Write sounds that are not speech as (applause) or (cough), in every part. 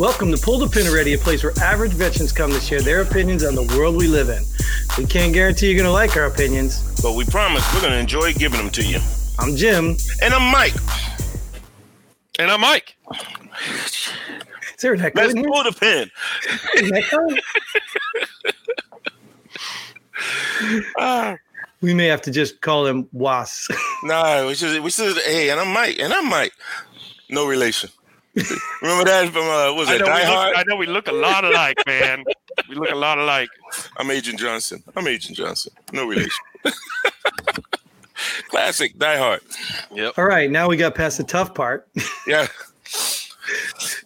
Welcome to Pull the Pin Already, a place where average veterans come to share their opinions on the world we live in. We can't guarantee you're going to like our opinions. But we promise we're going to enjoy giving them to you. I'm Jim. And I'm Mike. And I'm Mike. Is there an echo Let's in here? pull the pin. An echo? Ah, We may have to just call him Was. nah, we should, we should, hey, and I'm Mike. And I'm Mike. No relation. Remember that from, uh, what was I that, know, we Die look, I know we look a lot alike, man. We look a lot alike. I'm Agent Johnson. I'm Agent Johnson. No relation. (laughs) Classic Die Hard. Yep. All right, now we got past the tough part. Yeah.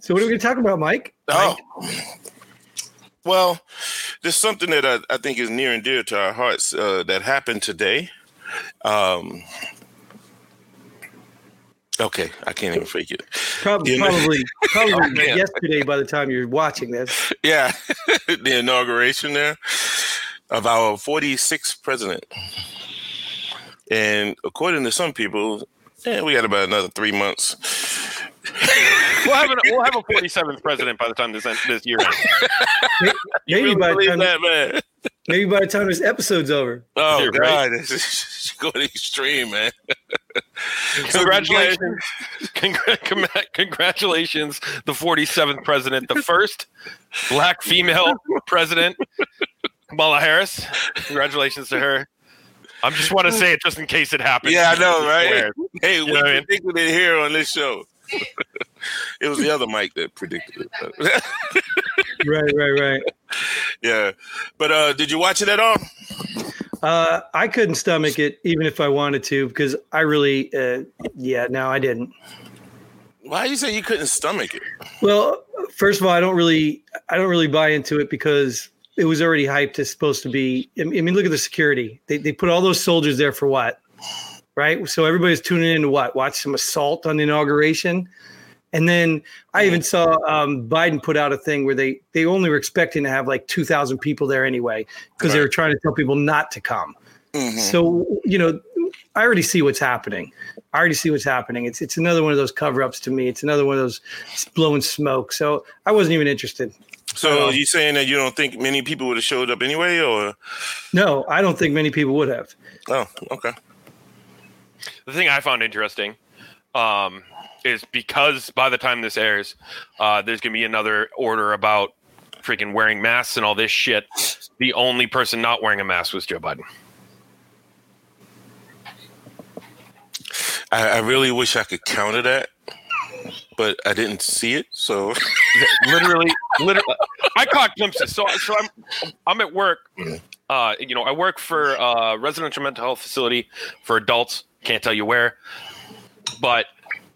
So, what are we going to talk about, Mike? Oh. Well, there's something that I, I think is near and dear to our hearts uh, that happened today. Um, okay, I can't even fake it. Probably, You know- probably, (laughs) probably Oh, yesterday by the time you're watching this. Yeah, (laughs) the inauguration there of our 46th president. And according to some people, yeah, we got about another three months. We'll have, an, we'll have a 47th president by the time this, end, this year ends. (laughs) You Maybe really by the time, that, man? maybe by the time this episode's over. Oh God, right. this is going extreme, man. Congratulations. (laughs) Congra- com- congratulations, the 47th president, the first black female president, Kamala Harris. Congratulations to her. I just want to say it just in case it happens. Yeah, I know, right? Hey, we know what I mean? predicted it here on this show. it was the other Mike that predicted it. (laughs) Right, right, right. yeah, but uh, did you watch it at all? Uh, I couldn't stomach it, even if I wanted to, because I really, uh, yeah, no, I didn't. Why you say you couldn't stomach it? Well, first of all, I don't really, I don't really buy into it because it was already hyped. It's supposed to be. I mean, look at the security. They they put all those soldiers there for what? Right. So everybody's tuning in to what? Watch some assault on the inauguration. And then I even saw um, Biden put out a thing where they they only were expecting to have like two thousand people there anyway because they were trying to tell people not to come. Mhm. So you know, I already see what's happening. I already see what's happening. It's it's another one of those cover ups to me. It's another one of those blowing smoke. So I wasn't even interested. So Um, you saying that you don't think many people would have showed up anyway, or No, I don't think many people would have. oh, okay, The thing I found interesting um, is because by the time this airs, uh, there's going to be another order about freaking wearing masks and all this shit. The only person not wearing a mask was Joe Biden. I, I really wish I could counter that, but I didn't see it. So (laughs) literally, literally, I caught glimpses. So, so I'm, I'm at work. Uh, you know, I work for a residential mental health facility for adults. Can't tell you where, but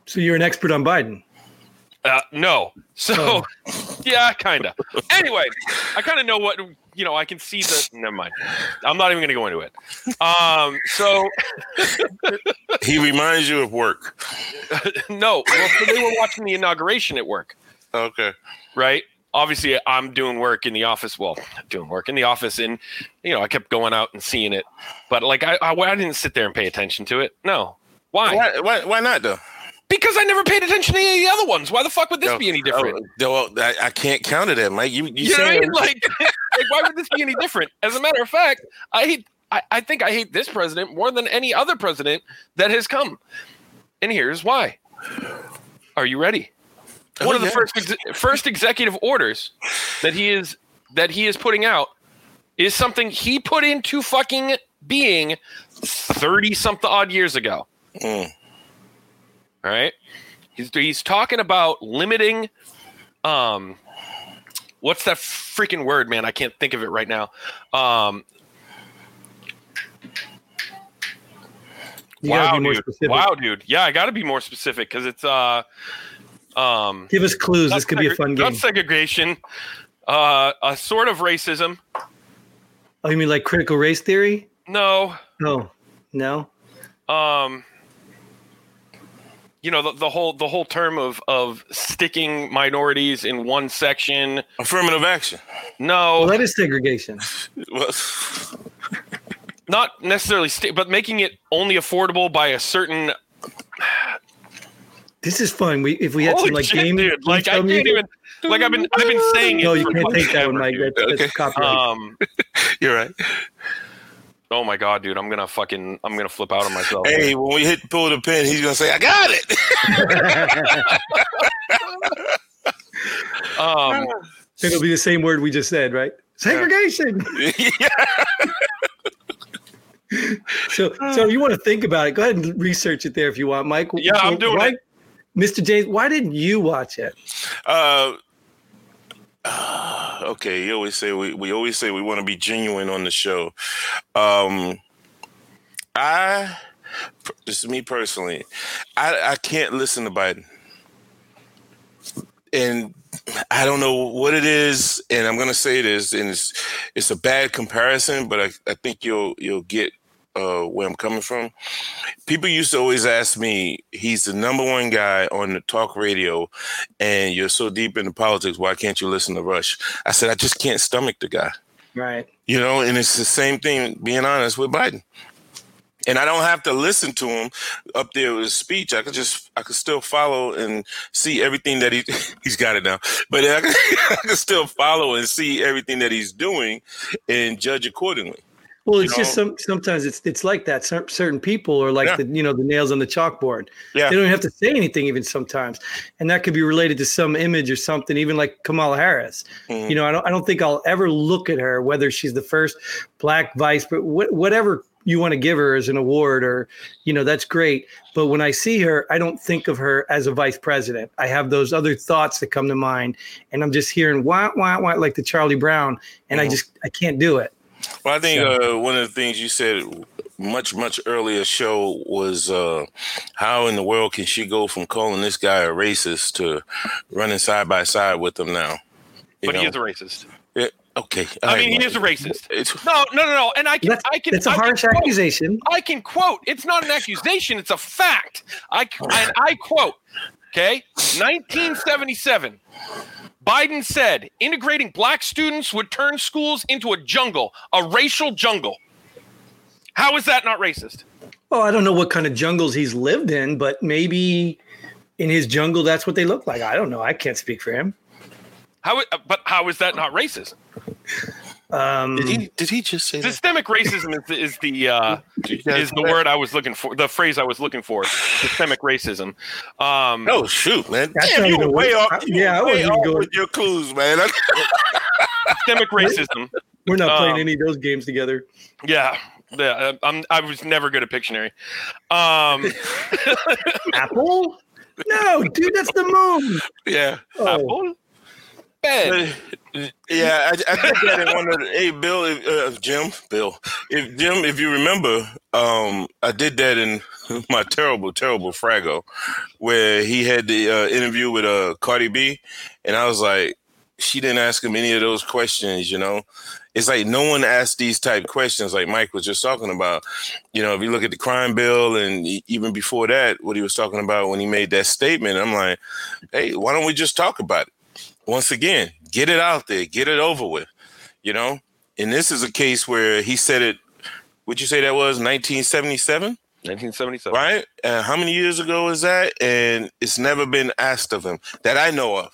So you're an expert on Biden. uh, no. So, (laughs) yeah, kind of. Anyway, I kind of know what you know. I can see the. Never mind. I'm not even going to go into it. Um. So, (laughs) he reminds you of work. (laughs) no. Well, so they were watching the inauguration at work. Okay. right? Obviously, I'm doing work in the office. Well, doing work in the office, and you know, I kept going out and seeing it, but like, I I, I didn't sit there and pay attention to it. No, why? Why, why? Why not though? Because I never paid attention to any of the other ones. Why the fuck would this No, be any different? Oh, no, I, I can't counter that, Mike. You, you, you know what I mean? Like, (laughs) like, why would this be any different? As a matter of fact, I hate. I, I think I hate this president more than any other president that has come, and here's why. Are you ready? One Oh, of the yeah. first ex- first executive orders that he is that he is putting out is something he put into fucking being thirty something odd years ago. Mm. All right, he's he's talking about limiting, um, what's that freaking word, man? I can't think of it right now. Um, You wow, dude. Wow, dude. Yeah, I got to be more specific because it's uh, um, Give us clues. This could be a fun Not game. segregation, uh, a sort of racism. Oh, you mean like critical race theory? No, No, no. um, you know the, the whole the whole term of of sticking minorities in one section. Affirmative action. No, Well, that is segregation. (laughs) Well, not necessarily, sti- but making it only affordable by a certain. This is fun. We if we had Holy some like shit, game dude! Like I can't music. even. Like I've been I've been saying it. No, you can't take that one, ever, Mike. dude. That's, Okay. that's copyright. Um. (laughs) You're right. Oh my god, dude! I'm gonna fucking I'm gonna flip out on myself. Hey, when we hit pull the pin, he's gonna say, "I got it." (laughs) Um. It'll be the same word we just said, right? Segregation. yeah. (laughs) (laughs) So, so (sighs) you want to think about it? Go ahead and research it there if you want, Mike. Yeah, I'm doing why, it. Mr. James, why didn't you watch it? Uh, (sighs) okay, you always say we, we always say we want to be genuine on the show. Um, I is me personally. I I can't listen to Biden, and I don't know what it is. And I'm gonna say this, and it's it's a bad comparison, but I, I think you'll you'll get uh, where I'm coming from. People used to always ask me, he's the number one guy on the talk radio, and you're so deep into politics, why can't you listen to Rush? I said, I just can't stomach the guy. Right. You know, and it's the same thing, being honest, with Biden. And I don't have to listen to him up there with his speech. I could just, I could still follow and see everything that he, (laughs) he's got it now. But I (laughs) could, I could still follow and see everything that he's doing and judge accordingly. Well, You it's just some. Sometimes it's it's like that. Cer- certain people are like Yeah. the you know the nails on the chalkboard. Yeah. They don't even have to say anything even sometimes, and that could be related to some image or something. Even like Kamala Harris. Mhm. You know, I don't I don't think I'll ever look at her whether she's the first black vice, but wh- whatever you want to give her as an award or you know that's great. But when I see her, I don't think of her as a vice president. I have those other thoughts that come to mind, and I'm just hearing wah wah wah like the Charlie Brown, and I Mhm. just I can't do it. Well, I think uh, one of the things you said much, much earlier show was uh, how in the world can she go from calling this guy a racist to running side by side with him now? You But he is a racist. Yeah, okay. I mean, he is a racist. It's, No, no, no, no. And I can, That's, I can. that's a I harsh quote- accusation. I can quote. It's not an accusation. It's a fact. I and I quote. Okay, 1977. Biden said integrating black students would turn schools into a jungle, a racial jungle. How is that not racist? Well, I don't know what kind of jungles he's lived in, but maybe in his jungle, that's what they look like. I don't know. I can't speak for him. How? But how is that not racist? (laughs) Um, did he? Did he just say that? Systemic racism is the, is the uh, (laughs) is the word I was looking for. The phrase I was looking for. Systemic racism. Um, Oh shoot, man! That's Damn, you were way off. I- you yeah, I wasn't even off going- with your clues, man. (laughs) systemic racism. we're not playing um, any of those games together. Yeah. Yeah, I'm. I was never good at Pictionary. Um, (laughs) Apple? No, dude, that's the moon. yeah, Oh, apple, bed. yeah. I, I did that in one of the. Hey, Bill, uh, Jim, Bill, if Jim, if you remember, um, I did that in (laughs) my terrible, terrible Frago, where he had the uh, interview with uh, Cardi B, and I was like, she didn't ask him any of those questions, you know. It's like no one asked these type questions, like Mike was just talking about. You know, if you look at the crime bill, and even before that, what he was talking about when he made that statement, I'm like, hey, why don't we just talk about it? Once again, get it out there, get it over with, you know. And this is a case where he said it. Would you say that was 1977? 1977. right? Uh, how many years ago is that? And it's never been asked of him that I know of.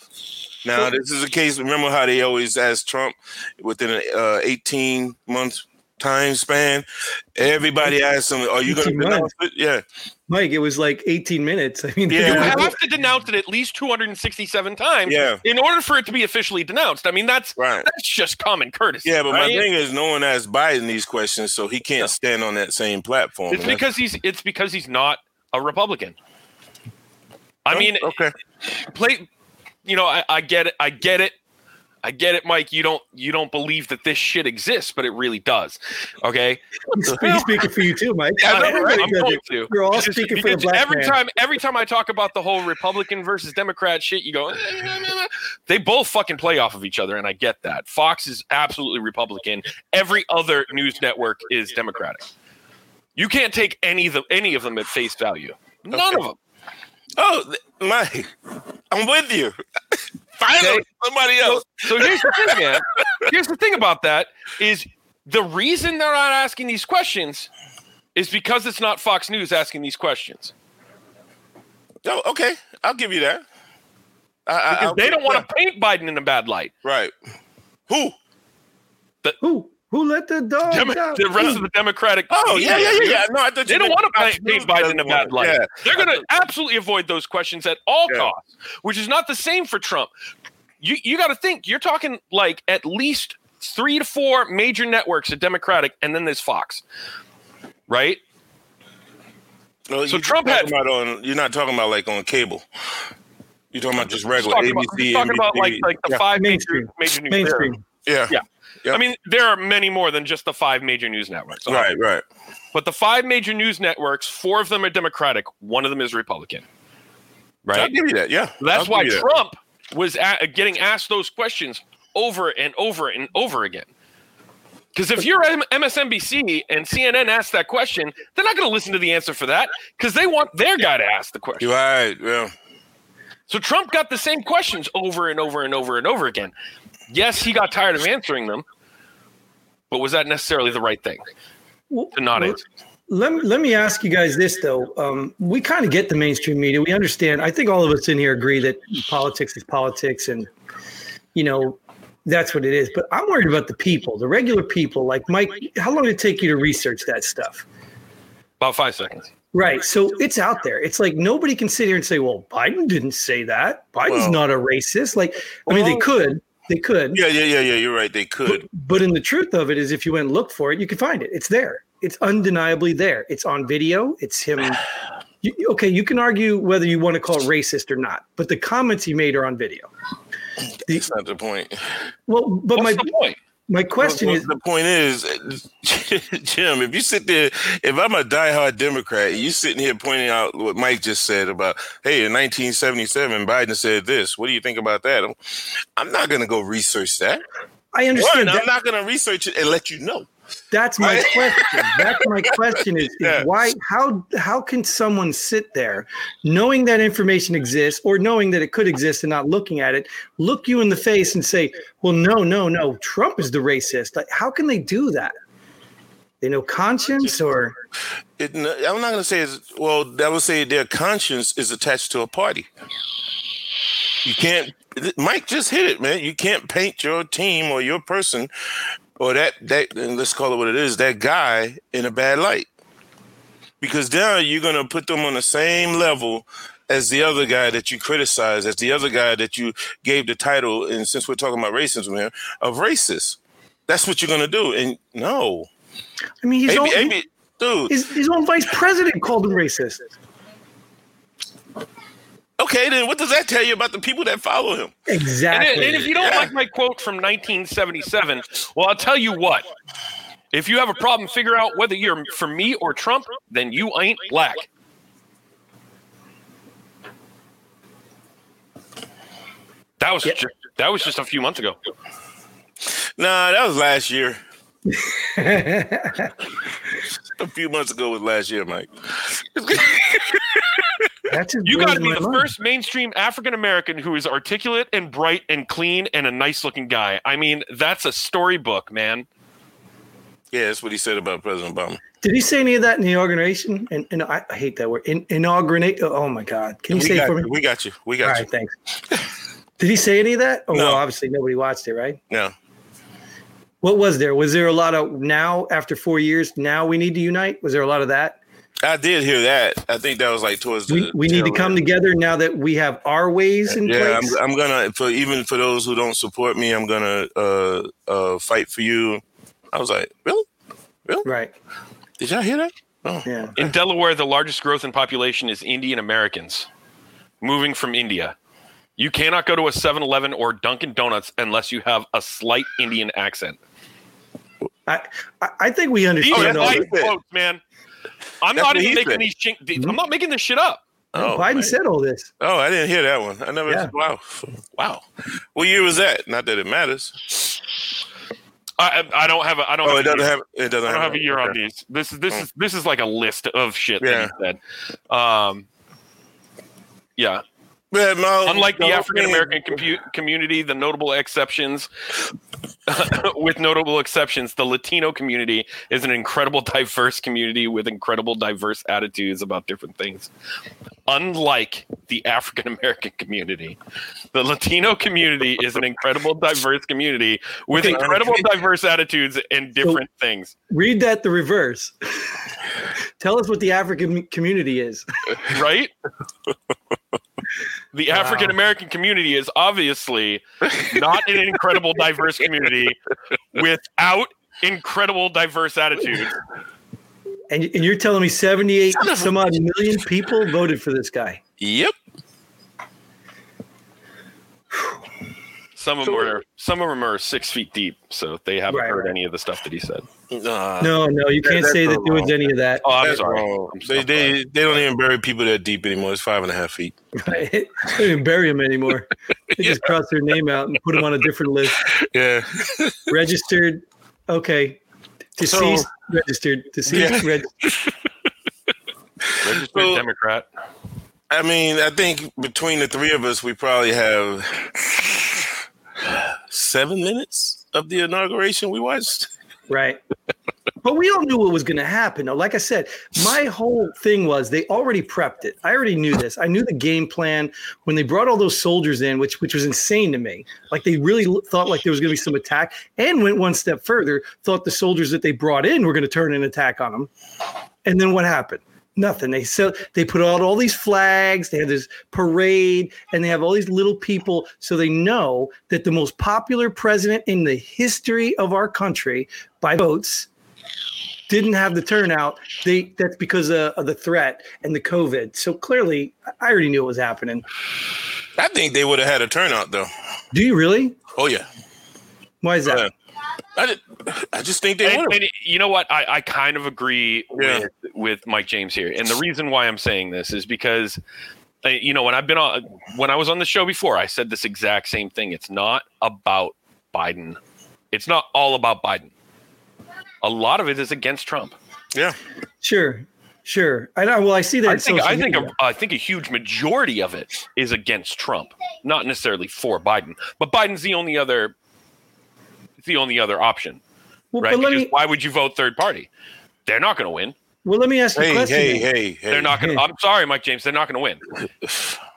Now, this is a case. Remember how they always ask Trump within uh, 18 month time span? Everybody asked him, Are you going to denounce months. it? Yeah. Mike, it was like 18 minutes. I mean, Yeah. You have to denounce it at least 267 times Yeah. in order for it to be officially denounced. I mean, that's Right. that's just common courtesy. Yeah, but my right? thing is, no one asked Biden these questions, so he can't stand on that same platform. it's because he's it's because he's not a Republican. I oh, mean, okay. play you know I, I get it i get it i get it mike you don't you don't believe that this shit exists but it really does okay? He's (laughs) speaking, speaking for you too, Mike. I know, Everybody i'm going to. We're all Because- speaking for the because black every man. time every time i talk about the whole republican versus democrat shit you go "Eh, they both fucking play off of each other and i get that. Fox is absolutely republican. Every other news network is democratic. You can't take any of the, any of them at face value. None Okay. of them Oh, th- Mike, I'm with you. (laughs) Finally, Okay. somebody So, else. so here's the thing, man. Here's the thing about that is the reason they're not asking these questions is because it's not Fox News asking these questions. Oh, okay, I'll give you that. I, I, because I'll- they don't want to paint Biden in a bad light. Right. Who? But who who let the dog Dem- out? the rest of the Democratic. Oh yeah, yeah, yeah, yeah. No, I thought They don't want to Fox paint, paint Biden in a bad light. Yeah. They're going to absolutely avoid those questions at all Yeah. costs, which is not the same for Trump. You you got to think you're talking like at least three to four major networks at Democratic, and then there's Fox, right? No, So you're Trump had- about on. You're not talking about like on cable. You're talking about just Just regular talking about, ABC. just talking about like NBC. like the yeah. five Mainstream. major major news mainstream. yeah. Yeah. Yep. I mean, there are many more than just the five major news networks. Right, right. But the five major news networks, four of them are Democratic, one of them is Republican. Right. I'll give you that. Yeah. That's I'll why you that. Trump was a getting asked those questions over and over and over again. Because if you're MSNBC and CNN asks that question, they're not going to listen to the answer for that because they want their guy to ask the question. Right. Yeah. So Trump got the same questions over and over and over and over again. Yes, he got tired of answering them, but was that necessarily the right thing to not well, answer? Let me, let me ask you guys this though. Um, we kind of get the mainstream media. We understand. I think all of us in here agree that politics is politics, and you know that's what it is. But I'm worried about the people, the regular people. Like Mike, how long did it take you to research that stuff? About five seconds. Right. So it's out there. It's like nobody can sit here and say, "Well, Biden didn't say that. Biden's Well- not a racist." Like, I mean, they could, they could. Yeah, yeah, yeah, yeah. You're right. They could. But in the truth of it is, if you went and looked for it, you could find it. It's there. It's undeniably there. It's on video. It's him. (sighs) You, okay, you can argue whether you want to call it racist or not, but the comments he made are on video. The, That's not the point. well, but What's my the point? My question Well, is, the point is, (laughs) Jim, if you sit there, if I'm a diehard Democrat, you sitting here pointing out what Mike just said about, hey, in 1977, Biden said this. What do you think about that? I'm, I'm not going to go research that. I One, understand I'm not going to research it and let you know. That's my question. That's my (laughs) question is, is Yeah. why how how can someone sit there knowing that information exists or knowing that it could exist and not looking at it, look you in the face and say, "Well, no, no, no, Trump is the racist." Like how can they do that? They know conscience or It, I'm not going to say it's, well, I would say their conscience is attached to a party. You can't, Mike just hit it, man. You can't paint your team or your person or that, that, and let's call it what it is, that guy in a bad light. Because now you're going to put them on the same level as the other guy that you criticize, as the other guy that you gave the title, and since we're talking about racism here, of racist. That's what you're going to do. And no, I mean, he's own, Amy, dude. his, his own vice president called him racist. Okay, then what does that tell you about the people that follow him? Exactly. and if you don't Yeah. like my quote from 1977, well, I'll tell you what. If you have a problem, figure out whether you're for me or Trump, then you ain't black. That was Yeah. ju- that was just a few months ago. Nah, that was last year. (laughs) A few months ago was last year, Mike. (laughs) That's You got to be the mind. first mainstream African American who is articulate and bright and clean and a nice looking guy. I mean, that's a storybook, man. Yeah, that's what he said about President Obama. Did he say any of that in the inauguration? And, and I, I hate that word. In, inaugurate. Oh, oh my God! Can you we say it got for me? you. We got you. We All got right, you. thanks. Did he say any of that? Oh, No. well, obviously nobody watched it, right? No. What was there? Was there a lot of now after four years? Now we need to unite. Was there a lot of that? I did hear that. I think that was like towards the We, we need to come end. together now that we have our ways in Yeah, place. I'm, I'm gonna for even for those who don't support me, I'm gonna uh uh fight for you. I was like, really? Really, right. Did y'all hear that? Oh, Yeah. In Delaware, the largest growth in population is Indian Americans moving from India. You cannot go to a 7 Eleven or Dunkin' Donuts unless you have a slight Indian accent. I, I, I think we These understand are all my this. quotes, man. I'm That's not even making these. Chink, these I'm not making this shit up. oh, Biden man. said all this. Oh, I didn't hear that one. I never. Yeah. Wow, wow. What year was that? Not that it matters. I, I I don't have a. I don't. Oh, have it a doesn't year. have. It doesn't I don't have, have a year on these. This is this is this is like a list of shit Yeah. that he said. Um, yeah. Yeah, no, Unlike the African American compu- community, the notable exceptions (laughs) with notable exceptions, the Latino community is an incredible (laughs) diverse community with incredible diverse attitudes about different things. Unlike the African American (laughs) community, the Latino community is an incredible diverse community with Okay. incredible diverse attitudes and different things. Read that the reverse. Tell us what the African community is. right? (laughs) the African American community is obviously not an incredible diverse community without incredible diverse attitudes. And, and you're telling me 78 some odd million people voted for this guy. Yep. Some of them are some of them are six feet deep, so they haven't Right, heard right. any of the stuff that he said. Uh, No, no, you can't say that so doing wrong. any of that. Oh, I'm that's sorry. wrong. They, they they don't even bury people that deep anymore. It's five and a half feet. (laughs) Right? They don't even bury them anymore. They just (laughs) cross their name out and put them on a different list. Yeah. Registered. Okay. Deceased. registered. Deceased. Yeah. Registered. (laughs) Registered So- Democrat. I mean, I think between the three of us, we probably have seven minutes of the inauguration we watched. Right. But we all knew what was going to happen. Though. Like I said, my whole thing was they already prepped it. I already knew this. I knew the game plan when they brought all those soldiers in, which which was insane to me. Like they really thought like there was going to be some attack, and went one step further, thought the soldiers that they brought in were going to turn an attack on them. And then what happened? Nothing. They so they put out all these flags. They have this parade, and they have all these little people, so they know that the most popular president in the history of our country by votes didn't have the turnout. They that's because of, of the threat and the COVID. So clearly, I already knew it was happening. I think they would have had a turnout though. Do you really? Oh yeah. Why is that? Yeah. I, did, I just think they And, would and you know what? I, I kind of agree Yeah. with, with Mike James here. And the reason why I'm saying this is because, uh, you know, when I've been on, when I was on the show before, I said this exact same thing. It's not about Biden. It's not all about Biden. A lot of it is against Trump. Yeah. Sure, sure. I know. Well, I see that. I think I think media. a, I think a huge majority of it is against Trump, not necessarily for Biden. But Biden's the only other, the only other option, well, right? Because me why would you vote third party? They're not going to win. well let me ask you a Hey, question. hey, then. hey, hey. They're not going to. I'm sorry, Mike James. They're not going to win.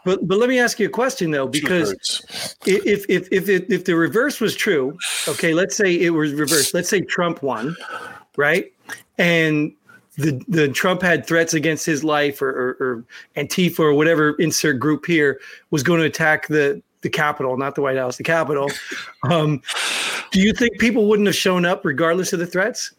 But but let me ask you a question though, because if if if if, if the reverse was true, okay, let's say it was reversed. Let's say Trump won, right? And the the Trump had threats against his life, or, or, or Antifa or whatever insert group here was going to attack the the Capitol, not the White House, the Capitol. Um, do you think people wouldn't have shown up regardless of the threats?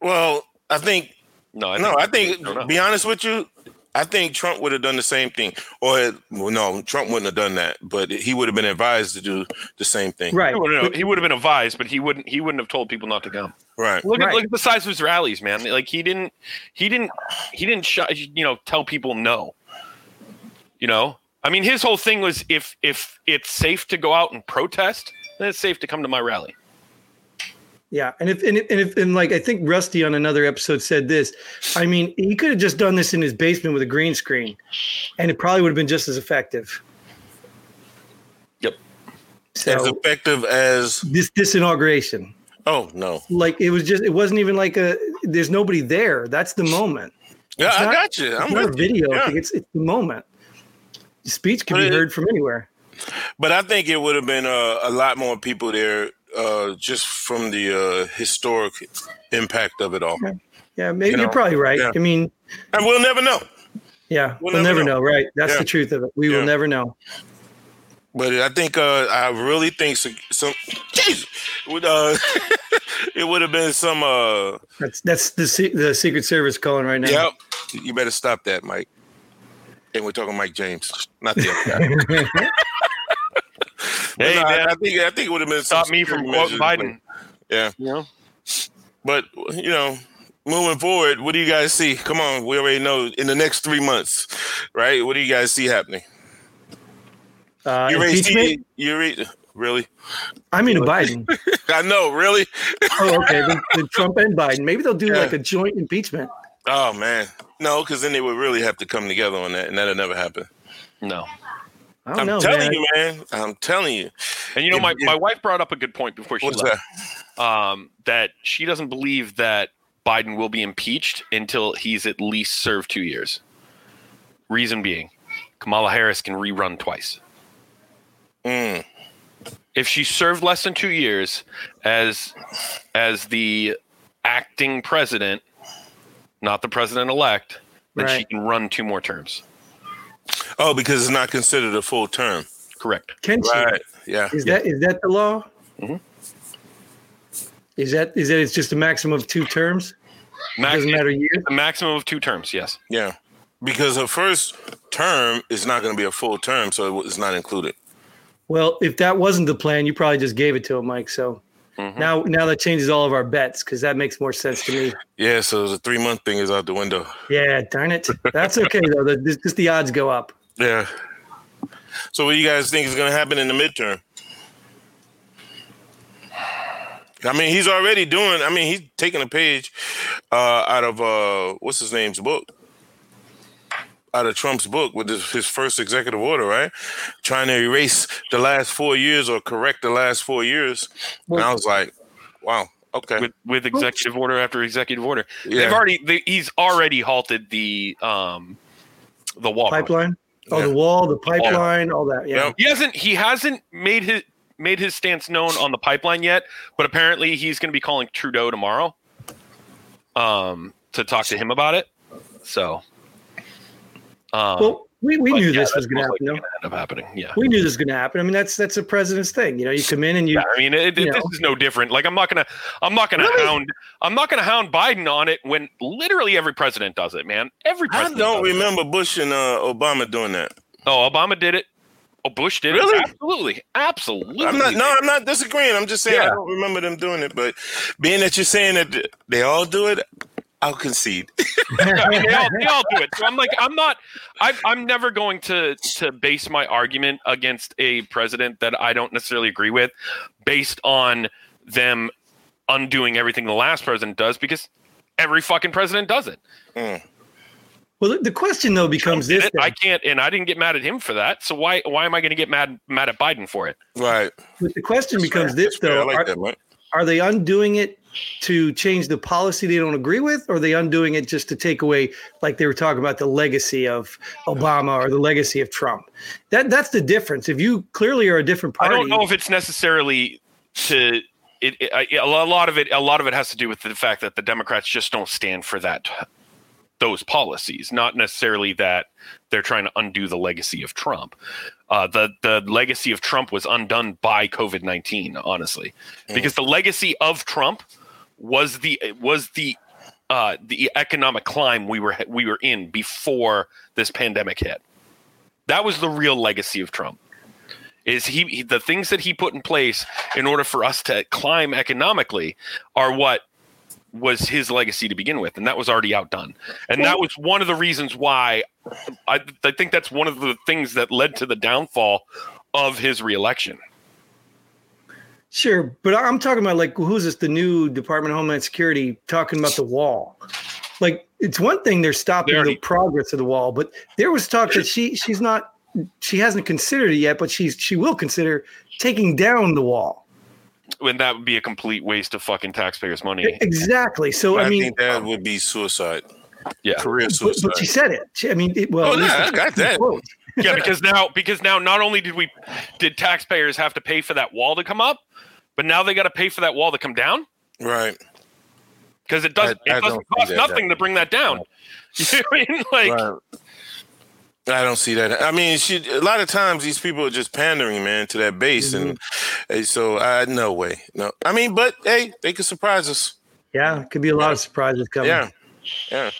Well, I think No, I no. I think no, no. be honest with you. I think Trump would have done the same thing, or well, no, Trump wouldn't have done that, but he would have been advised to do the same thing. Right. He would, have, he would have been advised, but he wouldn't. He wouldn't have told people not to come. Right. Look at Right. look at the size of his rallies, man. Like he didn't, he didn't, he didn't, sh- you know, tell people no. You know, I mean, his whole thing was if if it's safe to go out and protest, then it's safe to come to my rally. Yeah, and if and if, and if and like I think Rusty on another episode said this. I mean, he could have just done this in his basement with a green screen, and it probably would have been just as effective. Yep. As effective as this this inauguration, oh no. like it was just it wasn't even like a there's nobody there. That's the moment. Yeah, It's I not- got you. I'm It's not a with you. video. Yeah. It's it's the moment. Speech can be heard from anywhere. But I think it would have been uh, a lot more people there uh, just from the uh, historic impact of it all. Yeah, maybe You you know, are probably right. yeah. I mean, And we'll never know. yeah, We'll we'll, never never know. know. Right? That's Yeah. the truth of it. We Yeah. will never know. But I think uh, I really think some, some Jesus, would, uh, (laughs) it would have been some. Uh, That's that's the the Secret Service calling right now. yep, you better stop that, Mike. And we're talking Mike James, not the other guy. (laughs) (laughs) Hey, no, I- man, I think I think it would have been some stop me from security quoting Biden. but- Yeah, You know, but you know, moving forward, what do you guys see? Come on, we already know in the next three months, right? What do you guys see happening? Uh, You already impeachment. see? You already really? I mean, Biden. (laughs) I know, really. Oh, okay. Then, then Trump and Biden. Maybe they'll do Yeah. like a joint impeachment. Oh man, no, because then they would really have to come together on that, and that'll never happen. no. I don't I'm know, telling man. you, man. I'm telling you. And you know, If- my, if- my wife brought up a good point before she What's left. that? Um, that she doesn't believe that Biden will be impeached until he's at least served two years. Reason being, Kamala Harris can rerun twice. Mm. If she served less than two years as as the acting president, not the president elect, then she can run two more terms. Oh, because it's not considered a full term. Correct. Can she? Right. Yeah. Is that is that the law? Mm-hmm. Is that is that it's just a maximum of two terms? Max, Doesn't matter years. a maximum of two terms. Yes. Yeah. Because her first term is not going to be a full term, so it's not included. Well, if that wasn't the plan, you probably just gave it to him, Mike. So Mhm. now now that changes all of our bets because that makes more sense to me. (laughs) Yeah, so the three month thing is out the window. Yeah, darn it. That's okay though. The, just the odds go up. Yeah. So what do you guys think is going to happen in the midterm? I mean, he's already doing. I mean, he's taking a page uh, out of uh, what's his name's book, out of Trump's book with his, his first executive order, right? Trying to erase the last four years or correct the last four years. and I was like, wow, okay, With with executive order after executive order, Yeah. they've already they, he's already halted the um the wall. Pipeline. Oh, Yeah. the wall, the pipeline, all that. Yeah. Yep. He hasn't he hasn't made his made his stance known on the pipeline yet, but apparently he's going to be calling Trudeau tomorrow um to talk to him about it. So um Well, we, we knew yeah, this was going to happen. likely though. gonna end up happening. Yeah. We knew this was going to happen. I mean, that's that's a president's thing. You know, you come in and you. Yeah, I mean, it, it, you this know. is no different. Like, I'm not gonna, I'm not gonna Really? hound, I'm not gonna hound Biden on it when literally every president does it, man. Every president. I don't does it. remember Bush and uh, Obama doing that. Oh, Obama did it. Oh, Bush did Really? it. Absolutely, absolutely. I'm not. No, I'm not disagreeing. I'm just saying I don't remember them doing it. But being that you're saying that they all do it, I'll concede. I (laughs) mean, they, all, they all do it. So I'm like, I'm not. I, I'm never going to to base my argument against a president that I don't necessarily agree with, based on them undoing everything the last president does, because every fucking president does it. Mm. Well, the- the question though becomes this. I can't, and I didn't get mad at him for that. So why why am I going to get mad mad at Biden for it? Right. But the question becomes this Fair. I though: like are, that, Mike. are they undoing it to change the policy they don't agree with, or are they undoing it just to take away, like they were talking about, the legacy of Obama or the legacy of Trump? That that's the difference. If you clearly are a different party, I don't know if it's necessarily to. It, it, I- a lot of it, a lot of it has to do with the fact that the Democrats just don't stand for that, those policies. Not necessarily that they're trying to undo the legacy of Trump. Uh, the the legacy of Trump was undone by COVID nineteen, honestly, because the legacy of Trump was the was the uh, the economic climb we were we were in before this pandemic hit. That was the real legacy of Trump. Is he, he the things that he put in place in order for us to climb economically are what was his legacy to begin with, and that was already outdone. And that was one of the reasons why I, I think that's one of the things that led to the downfall of his reelection. Sure, but I'm talking about like who's this? The new Department of Homeland Security talking about the wall. Like it's one thing they're stopping They already- the progress of the wall, but there was talk that she she's not she hasn't considered it yet, but she's she will consider taking down the wall. When that would be a complete waste of fucking taxpayers' money. Exactly. So I, I mean, think that would be suicide. Yeah. Career suicide. but she said it. She, I mean, it, well, Oh, yeah, I got that. quote. Yeah, because now because now not only did we did taxpayers have to pay for that wall to come up, but now they got to pay for that wall to come down right. because it doesn't I- I doesn't don't cost that- nothing to bring that down. (laughs) You know what I mean? Like right. I don't see that. I mean, she, a lot of times these people are just pandering, man, to that base, and, mm-hmm. and so I no way, no. I mean, but hey, they could surprise us. Yeah, could be a lot of surprises coming. Yeah, yeah.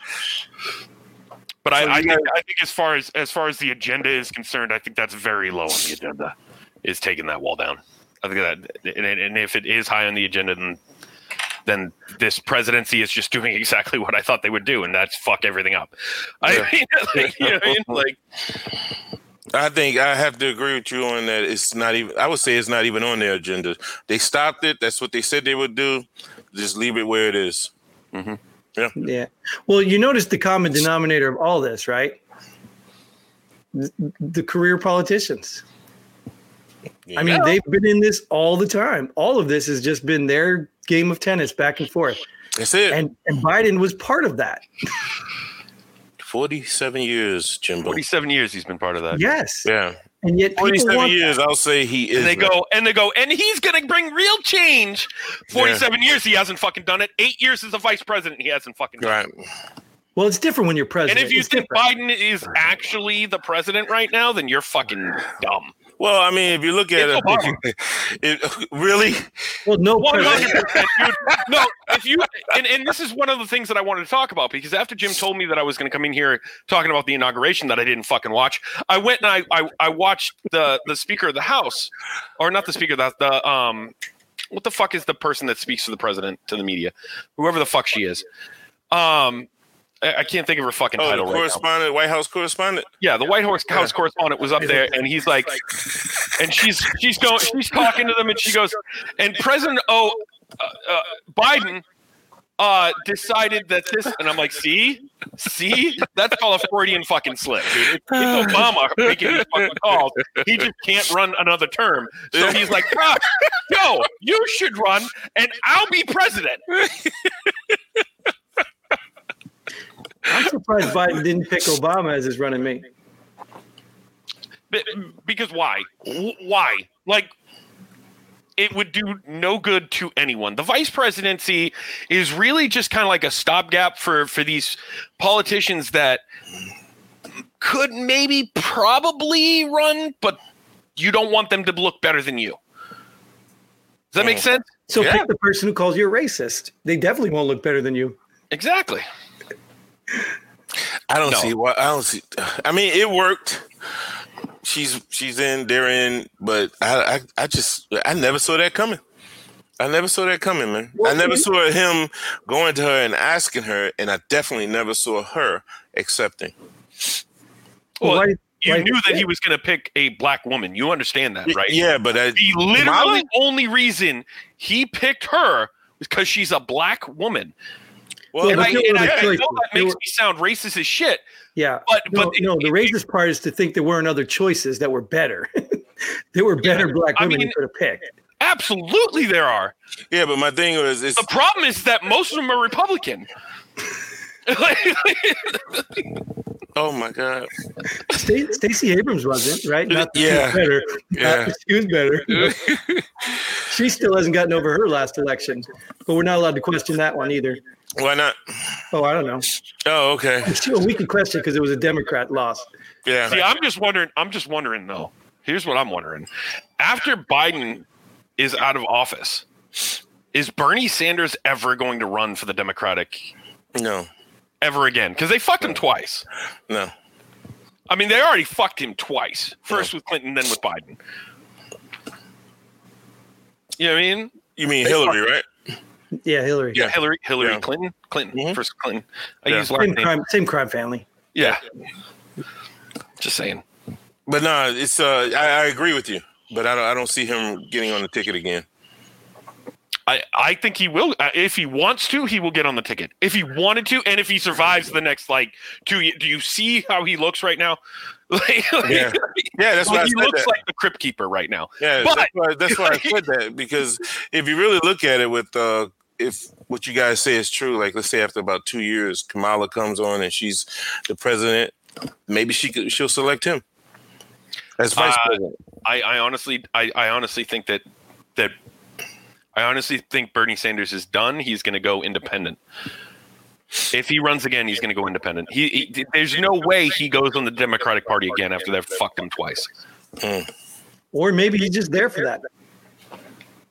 But I, So I, you think, I think as far as as far as the agenda is concerned, I think that's very low on the agenda. Is taking that wall down. I think that, and, and if it is high on the agenda, then then this presidency is just doing (laughs) exactly what I thought they would do, and that's fuck everything up. I Yeah. mean, like, (laughs) you know, I mean? (laughs) like I think I have to agree with you on that. It's not even. I would say it's not even on their agenda. They stopped it. That's what they said they would do. Just leave it where it is. Mm-hmm. Yeah. Well, you notice the common denominator of all this, right? th- the career politicians. Yeah. I mean, they've been in this all the time. All of this has just been their game of tennis back and forth. That's it. And and Biden was part of that. 47 years, Jimbo. Forty-seven years he's been part of that. Yes. Yeah. And yet 47 years, that. I'll say he is. And they that. go and they go and he's going to bring real change. Forty-seven years he hasn't fucking done it. Eight years as a vice president he hasn't fucking done it. Right. Well, it's different when you're president. And if you It's think different. Biden is actually the president right now, then you're fucking dumb. Well, I mean, if you look at It's it, (laughs) it, (laughs) really, well, no hundred percent. (laughs) No, if you and, and this is one of the things that I wanted to talk about because after Jim told me that I was going to come in here talking about the inauguration that I didn't fucking watch, I went and I I, I watched the the Speaker of the House, or not the Speaker, the the um, what the fuck is the person that speaks to the president to the media, whoever the fuck she is, um. I I can't think of her fucking oh, title the right now. correspondent, White House correspondent. Yeah, the White House House correspondent was up there, and he's like, and she's she's going, she's talking to them, and she goes, and President O, uh, uh, Biden, uh, decided that this, and I'm like, see, see, that's called a Freudian fucking slip, dude. It's, it's (sighs) Obama making these fucking calls. He just can't run another term, so he's like, ah, yo, you should run, and I'll be president. (laughs) I'm surprised (laughs) Biden didn't pick Obama as his running mate. Because why? Why? Like, it would do no good to anyone. The vice presidency is really just kind of like a stopgap for for these politicians that could maybe probably run, but you don't want them to look better than you. Does that make Mm. sense? So Yeah. pick the person who calls you a racist. They definitely won't look better than you. Exactly. I don't No. see why. I don't see. I mean, it worked. She's she's in. They're in. But I I, I just I never saw that coming. I never saw that coming, man. I never you- saw him going to her and asking her, and I definitely never saw her accepting. Well, why- You why- knew that he was going to pick a black woman. You understand that, right? Yeah, but I, The literally Kamala? only reason he picked her was because she's a black woman. Well, and I, and I, I know that makes were- me sound racist as shit. Yeah. But no, but no, the it- racist part is to think there weren't other choices that were better. (laughs) there were better black I women mean- you could have picked. absolutely there are. yeah, but my thing was, it's, The problem is that most of them are Republican. (laughs) (laughs) oh my god, Sta- Stacey Abrams wasn't, right? Not that Yeah. she was better. Not Yeah. that she was better. (laughs) she still hasn't gotten over her last election, but we're not allowed to question that one either. why not? Oh, I don't know. Oh, okay, Sure, we could question because it was a Democrat loss. yeah. See, I'm just wondering. I'm just wondering though. Here's what I'm wondering: After Biden is out of office, is Bernie Sanders ever going to run for the Democratic No, ever again? Because they fucked him twice. no. I mean, they already fucked him twice. First with Clinton, then with Biden. You know what I mean? You mean Hillary, right? Yeah, Hillary. Yeah. Hillary, Hillary Yeah. Clinton, Clinton, Mhm. first Clinton. I Yeah. use Same name. crime, same crime family. Yeah. Just saying. But no, it's uh, I, I agree with you, but I don't, I don't see him getting on the ticket again. I, I think he will. Uh, if he wants to, he will get on the ticket. If he wanted to, and if he survives the next like two years, do you see how he looks right now? (laughs) Like, Yeah. Yeah, that's like, why I he looks that. like the crypt keeper right now. Yeah, But- that's why, that's why I (laughs) said that because if you really look at it with uh, if what you guys say is true, like let's say after about two years, Kamala comes on and she's the president, maybe she could she'll select him as vice Uh, president. I, I honestly, I, I honestly think that that I honestly think Bernie Sanders is done. He's going to go independent. If he runs again, he's going to go independent. He, he, there's no way he goes on the Democratic Party again after they've fucked him twice. Or maybe he's just there for that.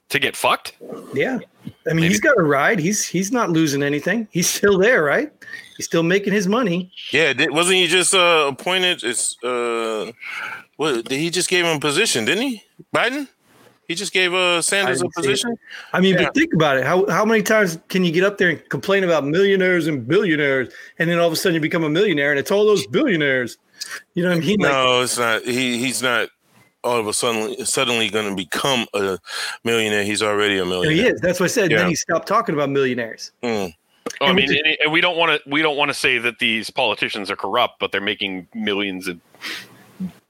To get fucked? Yeah. I mean, Maybe. he's got a ride. He's he's not losing anything. He's still there, right? He's still making his money. Yeah, did, wasn't he just uh, appointed? It's uh, what did he just gave him a position? Didn't he, Biden? He just gave uh, Sanders a didn't see it. position. I mean, Yeah. but think about it. How how many times can you get up there and complain about millionaires and billionaires, and then all of a sudden you become a millionaire, and it's all those billionaires. You know what I mean? Like, No, it's not. He he's not. All of a sudden, suddenly going to become a millionaire. He's already a millionaire. he is. That's what I said. Yeah. Then he stopped talking about millionaires. Mm. Oh, I mean, just- and, and we don't want to we don't want to say that these politicians are corrupt, but they're making millions of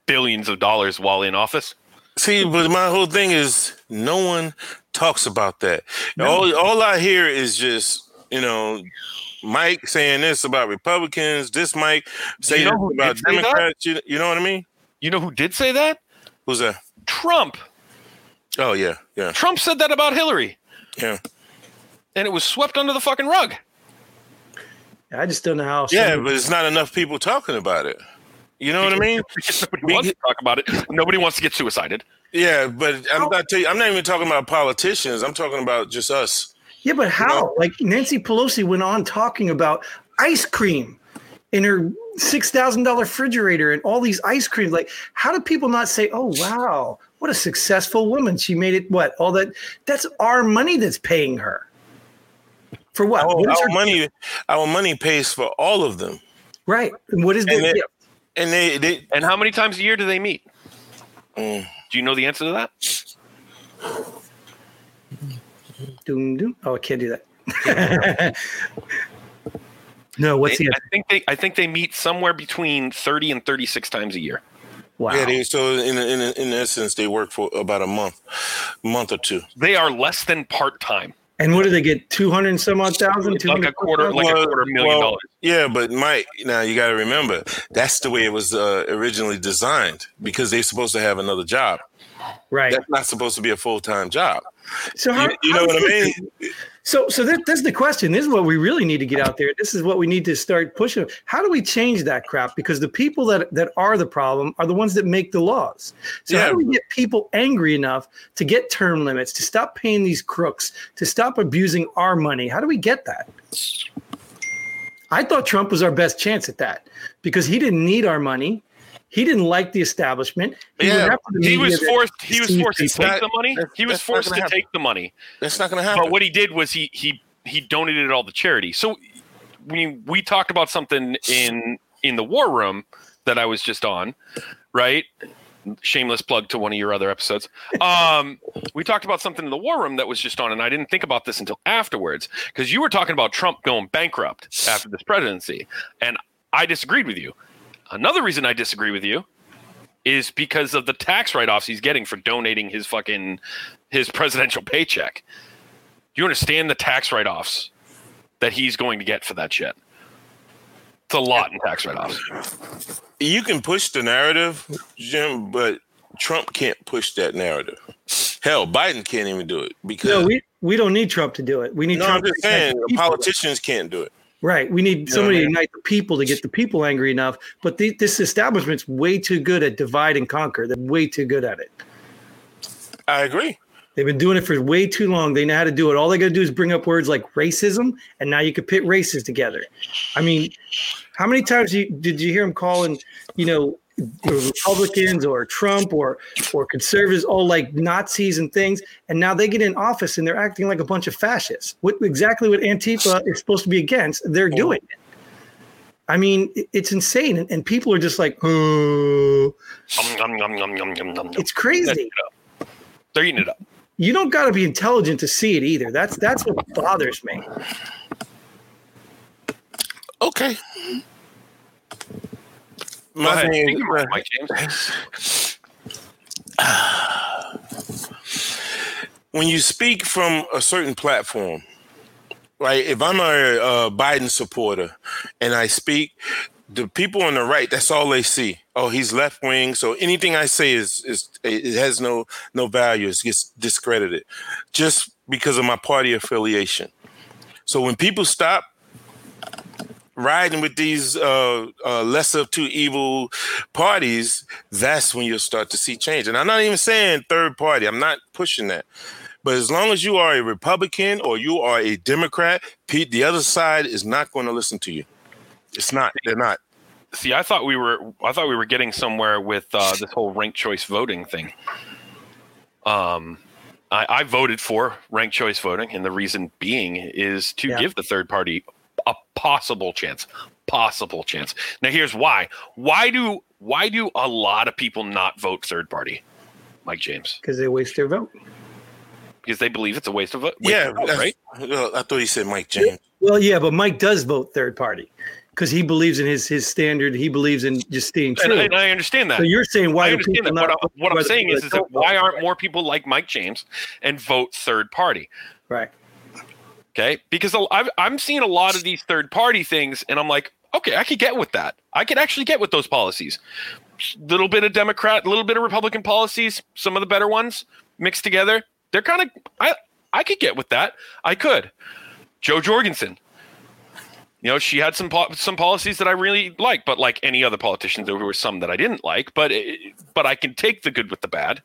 billions of dollars while in office. See, but my whole thing is no one talks about that. All all I hear is just you know Mike saying this about Republicans, this Mike saying you know who about did say that? Democrats. You, you know what I mean? You know who did say that? Who's that? Trump. Oh yeah, yeah, Trump said that about Hillary, yeah, and it was swept under the fucking rug. I just don't know how. yeah. But it's not enough people talking about it. You know what I mean? (laughs) Nobody wants to talk about it. Nobody wants to get suicided. Yeah, but I'm not tell you. I'm not even talking about politicians. I'm talking about just us. yeah, but how? Like Nancy Pelosi went on talking about ice cream in her six thousand dollar refrigerator and all these ice creams. Like, how do people not say, "Oh wow, what a successful woman"? She made it. What all that? That's our money that's paying her. For what? Oh, our, our money, our money pays for all of them, right. And what is And the it- gift? And they, they And how many times a year do they meet? Mm. Do you know the answer to that? Doom, doom. Oh, I can't do that. (laughs) no, what's the I think they I think they meet somewhere between 30 and 36 times a year. wow? yeah. They, so in in in essence, they work for about a month, month or two. They are less than part-time. And what do they get? Two hundred and some odd thousand. Like a quarter like a quarter million dollars. Yeah, but Mike, now you got to remember that's the way it was uh, originally designed because they're supposed to have another job. right? That's not supposed to be a full time job. So how, You, you know what I mean? So, so this, this is the question. This is what we really need to get out there. This is what we need to start pushing. How do we change that crap? Because the people that that are the problem are the ones that make the laws. So how do we get people angry enough to get term limits, to stop paying these crooks, to stop abusing our money? How do we get that? I thought Trump was our best chance at that because he didn't need our money. He didn't like the establishment. He Yeah, the He was forced he was deceived forced to people. take the money. That's- He was forced gonna to happen. take the money. That's not going to happen. But what he did was he he he donated it all to charity. So we we talked about something in in the war room that I was just on, right? Shameless plug to one of your other episodes. Um, we talked about something in the war room that was just on, and I didn't think about this until afterwards because you were talking about Trump going bankrupt after this presidency, and I disagreed with you. Another reason I disagree with you is because of the tax write-offs he's getting for donating his fucking his presidential paycheck. You understand the tax write-offs that he's going to get for that shit? It's a lot in tax write-offs. you can push the narrative, Jim, but Trump can't push that narrative. Hell, Biden can't even do it because No, we, we don't need Trump to do it. We need no, I'm Trump just to saying the politicians can't do it. Right. We need know somebody I to unite the people to get the people angry enough. But the, this establishment's way too good at divide and conquer. They're way too good at it. I agree. They've been doing it for way too long. They know how to do it. All they got to do is bring up words like racism, and now you could pit races together. I mean, how many times you, did you hear him calling, you know, Republicans or Trump or or conservatives all like Nazis and things, and now they get in office and they're acting like a bunch of fascists. What exactly what Antifa is supposed to be against, they're doing it. I mean, it's insane, and, and people are just like, oh, Nom, nom, nom, it's crazy. They're eating it up. you don't got to be intelligent to see it either. That's that's what bothers me. Okay. My thing is, your Mike James. (sighs) when you speak from a certain platform, right? If I'm a uh, Biden supporter and I speak, the people on the right, that's all they see. Oh, he's left wing, so anything I say is is it has no no value. It gets discredited just because of my party affiliation. So when people stop riding with these uh, uh, lesser of two evil parties, that's when you'll start to see change. And I'm not even saying third party. I'm not pushing that. But as long as you are a Republican or you are a Democrat, Pete, the other side is not going to listen to you. It's not. They're not. See, I thought we were I thought we were getting somewhere with uh, this whole ranked choice voting thing. Um, I, I voted for ranked choice voting, and the reason being is to Yeah. give the third party a possible chance. Possible chance. Now, here's why. Why do why do a lot of people not vote third party? Mike James, because they waste their vote. because they believe it's a waste of vote. waste Yeah, of vote, right. I thought he said Mike James. Well, yeah, but Mike does vote third party. because he believes in his his standard. He believes in just staying true. and I understand that. so you're saying why I understand people that. What, I, what I'm saying is, is that why aren't more people like Mike James and vote third party? right? Okay, because I've, I'm seeing a lot of these third party things, and I'm like, okay, I could get with that. I could actually get with those policies. Little bit of Democrat, little bit of Republican policies, some of the better ones mixed together. They're kind of I I could get with that. I could. Jo Jorgensen. You know, she had some po- some policies that I really like, but like any other politicians, there were some that I didn't like. But it, but I can take the good with the bad,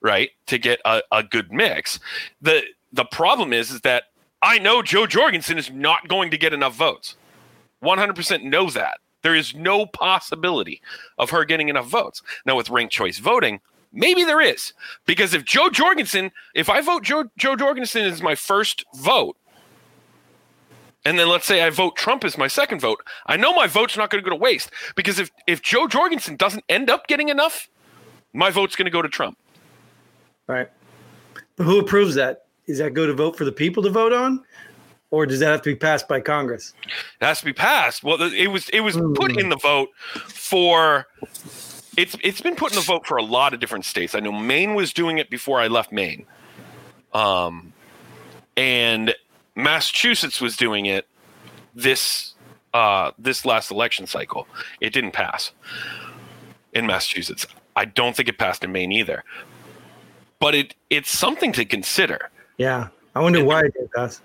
right? To get a, a good mix. the The problem is, is that I know Jo Jorgensen is not going to get enough votes. One hundred percent know that. There is no possibility of her getting enough votes. Now with ranked choice voting, maybe there is because if Jo Jorgensen, if I vote Joe Jo Jorgensen as my first vote, and then let's say I vote Trump as my second vote, I know my vote's not going to go to waste because if if Jo Jorgensen doesn't end up getting enough, my vote's going to go to Trump. Right. But who approves that? Is that go to vote for the people to vote on, or does that have to be passed by Congress? It has to be passed. Well, it was it was put Hmm. in the vote for. It's it's been put in the vote for a lot of different states. I know Maine was doing it before I left Maine, um, and Massachusetts was doing it this uh, this last election cycle. It didn't pass in Massachusetts. I don't think it passed in Maine either. But it it's something to consider Yeah. I wonder why it didn't pass.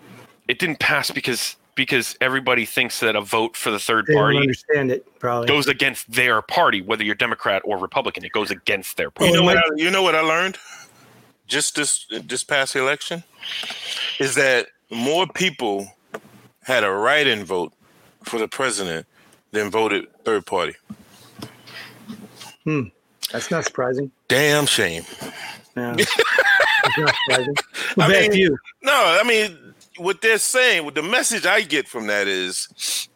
it didn't pass because because everybody thinks that a vote for the third They party understand it, probably. goes against their party, whether you're Democrat or Republican. It goes against their party. You party. know Oh, what? I, you know what I learned? Just this this past election is that more people had a write-in vote for the president than voted third party. Hmm. That's not surprising. Damn shame. Yeah. That's not surprising. Well, I mean- you. No, I mean what they're saying. What the message I get from that is,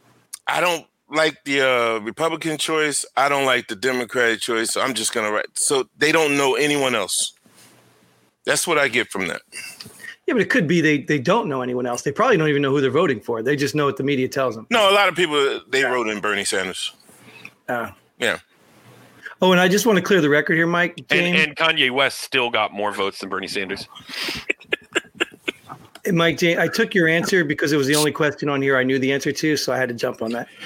I don't like the uh, Republican choice. I don't like the Democratic choice. So I'm just gonna write. So they don't know anyone else. That's what I get from that. Yeah, but it could be they they don't know anyone else. They probably don't even know who they're voting for. They just know what the media tells them. No, a lot of people they wrote in Bernie Sanders. Uh, Yeah. Oh, and I just want to clear the record here, Mike. And, and Kanye West still got more votes than Bernie Sanders. (laughs) and Mike, James, I took your answer because it was the only question on here I knew the answer to, so I had to jump on that. (laughs)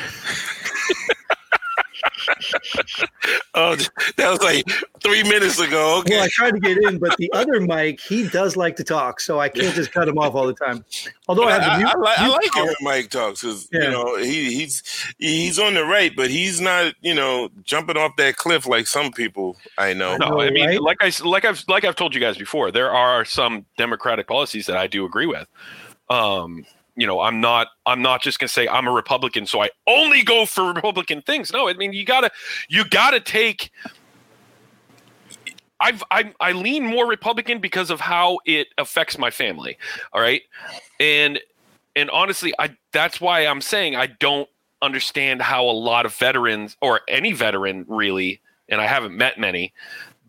(laughs) Oh, that was like three minutes ago. Okay. Well, I tried to get in, but the other Mike, he does like to talk, so I can't just cut him off all the time. Although I I, have the I, mute- I like, I mute like it when Mike talks because Yeah. you know he he's he's on the right, but he's not you know jumping off that cliff like some people I know. No, I mean, right? like I s- like I've like I've told you guys before, there are some Democratic policies that I do agree with. Um, you know, I'm not I'm not just gonna say I'm a Republican, so I only go for (laughs) Republican things. No, I mean you gotta you gotta take. I've I I lean more Republican because of how it affects my family. All right, and and honestly, I that's why I'm saying I don't understand how a lot of veterans or any veteran really, and I haven't met many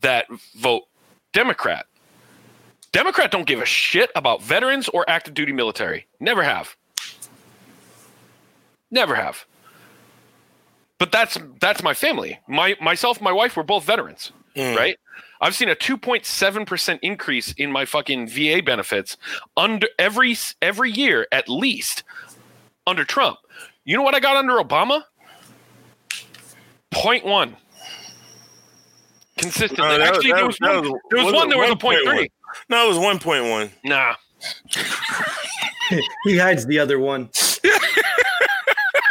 that vote Democrat. Democrat don't give a shit about veterans or active duty military. Never have. Never have. But that's that's my family. My myself, my wife, we're both veterans, Mm. right? I've seen a 2.7% increase in my fucking VA benefits under every every year at least under Trump. You know what I got under Obama? Point one. Consistently. No, that was- Actually, that there was- that one, there was one that was a point 1.1? three. No, it was one point one. Nah. (laughs) he hides the other one.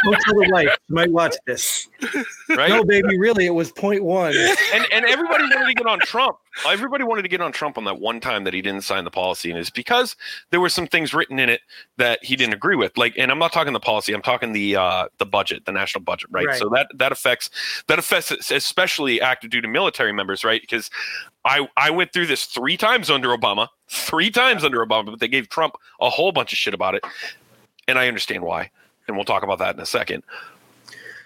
Don't tell the wife. You might watch this. Right? No, baby, really, it was point one. and and everybody wanted to get on Trump. Everybody wanted to get on Trump on that one time that he didn't sign the policy, and it's because there were some things written in it that he didn't agree with. Like, and I'm not talking the policy; I'm talking the uh, the budget, the national budget, right? Right. So that that affects that affects especially active duty military members, right? Because I I went through this three times under Obama, three times under Obama, but they gave Trump a whole bunch of shit about it, and I understand why, and we'll talk about that in a second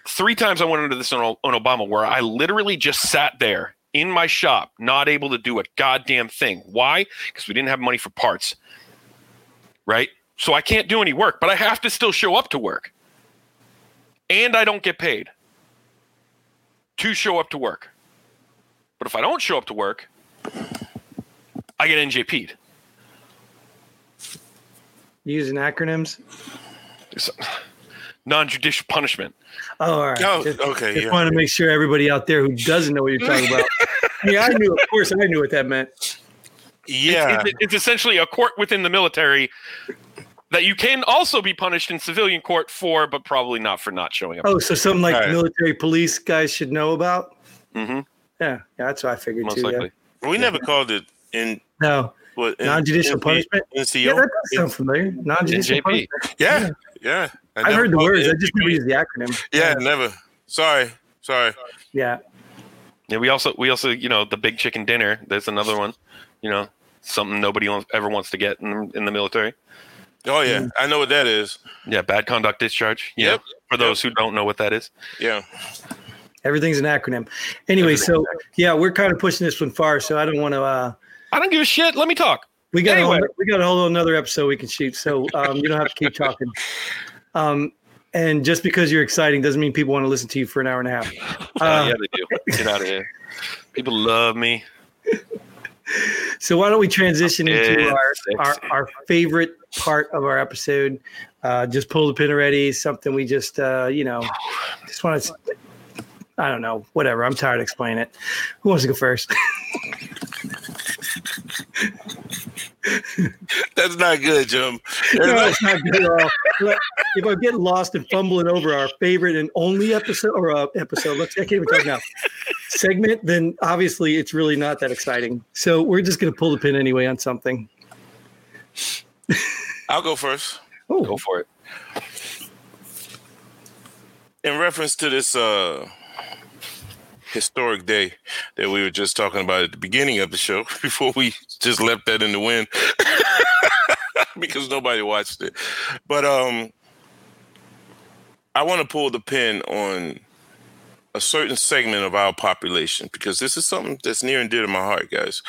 three times I went into this on, on Obama where I literally just sat there in my shop, not able to do a goddamn thing. Why? Because we didn't have money for parts. Right? So I can't do any work, but I have to still show up to work. and I don't get paid to show up to work. But if I don't show up to work, I get NJP'd. Using acronyms. Non judicial punishment. Oh, all right. Oh, just, okay, Just yeah. want to make sure everybody out there who doesn't know what you're talking about. (laughs) yeah, I knew. Of course, I knew what that meant. Yeah. It's, it's essentially a court within the military that you can also be punished in civilian court for, but probably not for not showing up. Oh, so some like All right. military police guys should know about. Mm-hmm. Yeah, yeah, that's what I figured most too. yeah. likely. we never called it in No, what in- non-judicial in- punishment. NCO. Yeah, that does sound familiar. Non-judicial NJP. punishment. yeah, yeah. I I've heard the words. it I just never used the acronym. Yeah, never. Sorry, sorry. Yeah. Yeah, we also we also you know the big chicken dinner. There's another one. You know, something nobody wants, ever wants to get in, in the military. Oh yeah, I know what that is. Yeah, bad conduct discharge. you Yep. know, for those who don't know what that is. Yeah. Everything's an acronym. Anyway, so yeah, we're kind of pushing this one far, so I don't want to. uh I don't give a shit. Let me talk. We got Anyway. a whole, we got a whole another episode we can shoot, so um, you don't have to keep talking. (laughs) Um, and just because you're exciting doesn't mean people want to listen to you for an hour and a half. Uh, (laughs) Uh, yeah, they do. Get out of here. People love me. (laughs) So why don't we transition into our, our our favorite part of our episode? Uh, just pull the pin already. Something we just uh, you know just want to. I don't know. Whatever. I'm tired of explaining it. Who wants to go first? (laughs) That's not good, Jim. no, it's not good at all. Look, If I'm getting lost and fumbling over our favorite and only episode or uh, episode, let's I can't even talk now. Segment, then obviously it's really not that exciting. So we're just gonna pull the pin anyway on something. I'll go first. Oh, Go for it. In reference to this uh historic day that we were just talking about at the beginning of the show, (laughs) before we just left that in the wind (laughs) because nobody watched it. But um I want to pull the pin on a certain segment of our population because this is something that's near and dear to my heart, guys.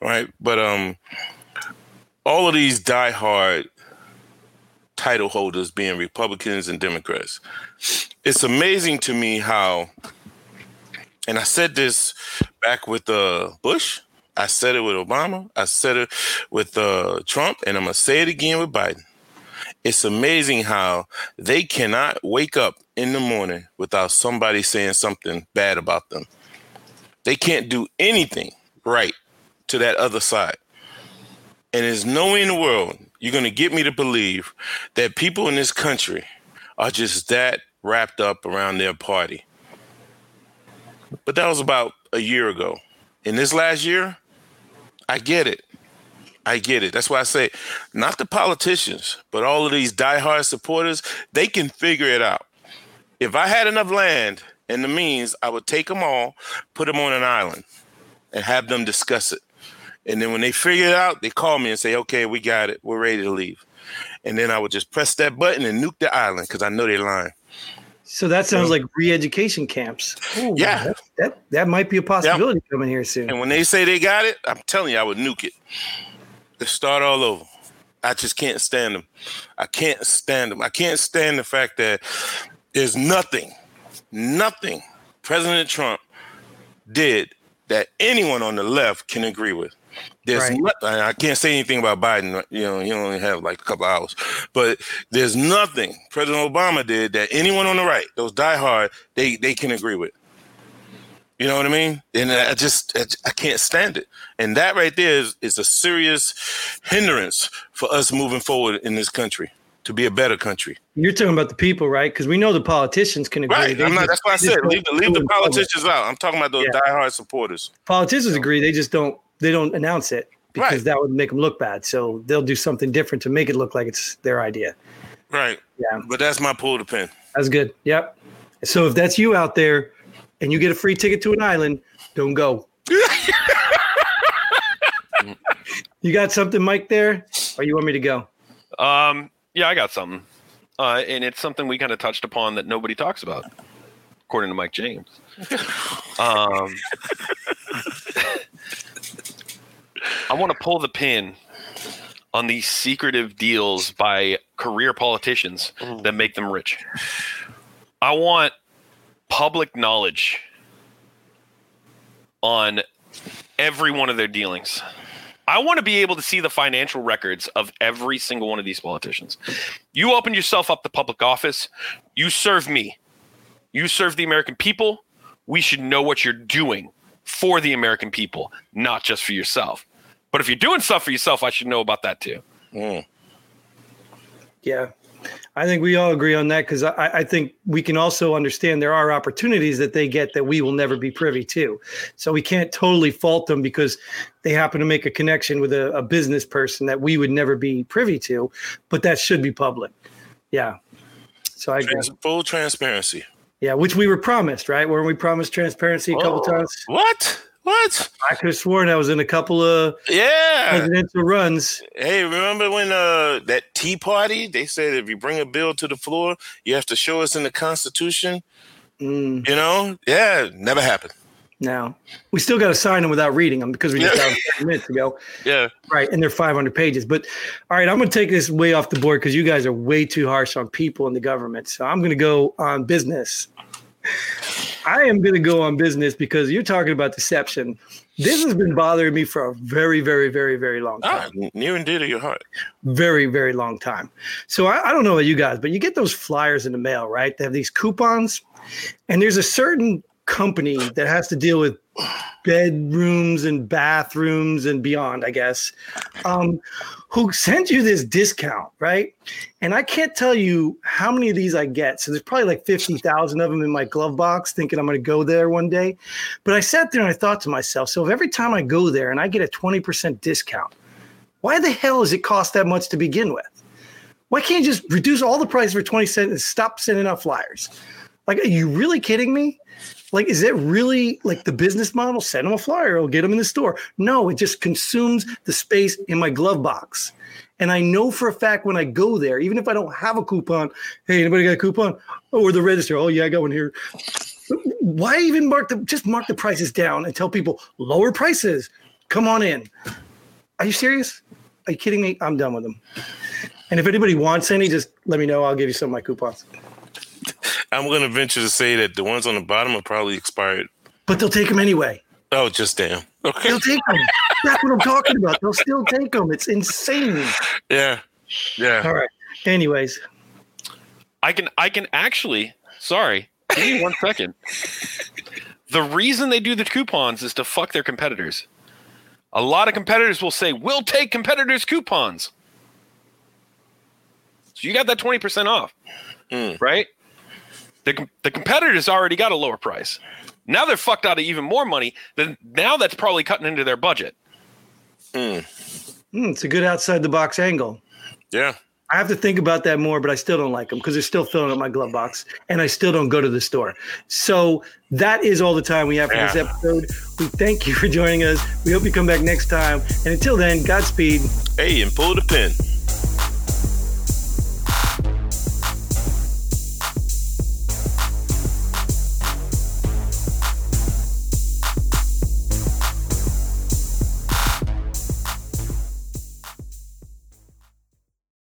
Right. But um all of these diehard title holders being Republicans and Democrats. It's amazing to me how, and I said this back with uh, Bush, I said it with Obama, I said it with uh, Trump, and I'm gonna say it again with Biden. It's amazing how they cannot wake up in the morning without somebody saying something bad about them. They can't do anything right to that other side. And there's no way in the world you're going to get me to believe that people in this country are just that wrapped up around their party. But that was about a year ago. In this last year, I get it. I get it. That's why I say, not the politicians, but all of these diehard supporters, they can figure it out. If I had enough land and the means, I would take them all, put them on an island, and have them discuss it. And then when they figure it out, they call me and say, okay, we got it. We're ready to leave. And then I would just press that button and nuke the island because I know they're lying. So that sounds like re-education camps. Ooh, Yeah. that, that that might be a possibility coming here soon. And when they say they got it, I'm telling you, I would nuke it. Let's start all over. I just can't stand them. I can't stand them. I can't stand the fact that there's nothing, nothing President Trump did that anyone on the left can agree with. There's Right. nothing. I can't say anything about Biden. You know, he only have like a couple hours, but there's nothing President Obama did that anyone on the right, those diehard, they they can agree with. You know what I mean? And I just I, can't stand it. And that right there is, is a serious hindrance for us moving forward in this country to be a better country. You're talking about the people, right? Because we know the politicians can agree. Right. Not, that's why I said leave the, leave the it in public. politicians out. I'm talking about those Yeah. diehard supporters. Politicians agree. They just don't. They don't announce it because Right. that would make them look bad. So they'll do something different to make it look like it's their idea. Right. Yeah, But that's my pull to pin. that's good. Yep. So if that's you out there, and you get a free ticket to an island, don't go. (laughs) you got something, Mike? There, or you want me to go? Um, yeah, I got something, uh, and it's something we kind of touched upon that nobody talks about, according to Mike James. (laughs) Um, I want to pull the pin on these secretive deals by career politicians mm. that make them rich. I want public knowledge on every one of their dealings. I want to be able to see the financial records of every single one of these politicians. You opened yourself up to public office. You serve me. You serve the American people. We should know what you're doing for the American people, not just for yourself. But if you're doing stuff for yourself, I should know about that too. Mm. Yeah. I think we all agree on that because I, I, think we can also understand there are opportunities that they get that we will never be privy to. So we can't totally fault them because they happen to make a connection with a, a business person that we would never be privy to, but that should be public. Yeah. So I Trans- full transparency. Yeah, which we were promised, right? Weren't we promised transparency a couple Oh. times? What? What? I could have sworn I was in a couple of Yeah. presidential runs. Hey, remember when uh that Tea Party? They said if you bring a bill to the floor, you have to show us in the Constitution. Mm, You know? Yeah, never happened. now we still got to sign them without reading them because we just got them minutes ago. Yeah. Right, and they're 500 pages. But all right, I'm going to take this way off the board because you guys are way too harsh on people in the government. So I'm going to go on business. I am going to go on business because you're talking about deception. This has been bothering me for a very, very, very, very long time. Ah, near and dear to your heart. Very, very long time. So I, I don't know about you guys, but you get those flyers in the mail, right? They have these coupons, and there's a certain company that has to deal with bedrooms and bathrooms and beyond, I guess, um, who sends you this discount, right? And I can't tell you how many of these I get. So there's probably like 50,000 of them in my glove box thinking I'm going to go there one day. But I sat there and I thought to myself, so if every time I go there and I get a 20% discount, why the hell does it cost that much to begin with? Why can't you just reduce all the price for 20 cents and stop sending out flyers? Like, are you really kidding me? Like, is it really like the business model? Send them a flyer, it'll get them in the store. No, it just consumes the space in my glove box. And I know for a fact when I go there, even if I don't have a coupon, hey, anybody got a coupon? Oh, or the register. Oh, yeah, I got one here. Why even mark the just mark the prices down and tell people lower prices? Come on in. Are you serious? Are you kidding me? I'm done with them. And if anybody wants any, just let me know. I'll give you some of my coupons. I'm going to venture to say that the ones on the bottom are probably expired. But they'll take them anyway. Oh, just damn. Okay. They'll take them. That's what I'm talking about. They'll still take them. It's insane. Yeah. Yeah. All right. Anyways, I can I can actually sorry. Give me one second. The reason they do the coupons is to fuck their competitors. A lot of competitors will say, "We'll take competitors' coupons." So you got that twenty percent off, Hmm. right? The the competitors already got a lower price. Now they're fucked out of even more money. Then now that's probably cutting into their budget. Mm. mm, it's a good outside the box angle. Yeah. I have to think about that more, but I still don't like them because they're still filling up my glove box and I still don't go to the store. So that is all the time we have for this episode. We thank you for joining us. We hope you come back next time. And until then, Godspeed. Hey, and pull the pin.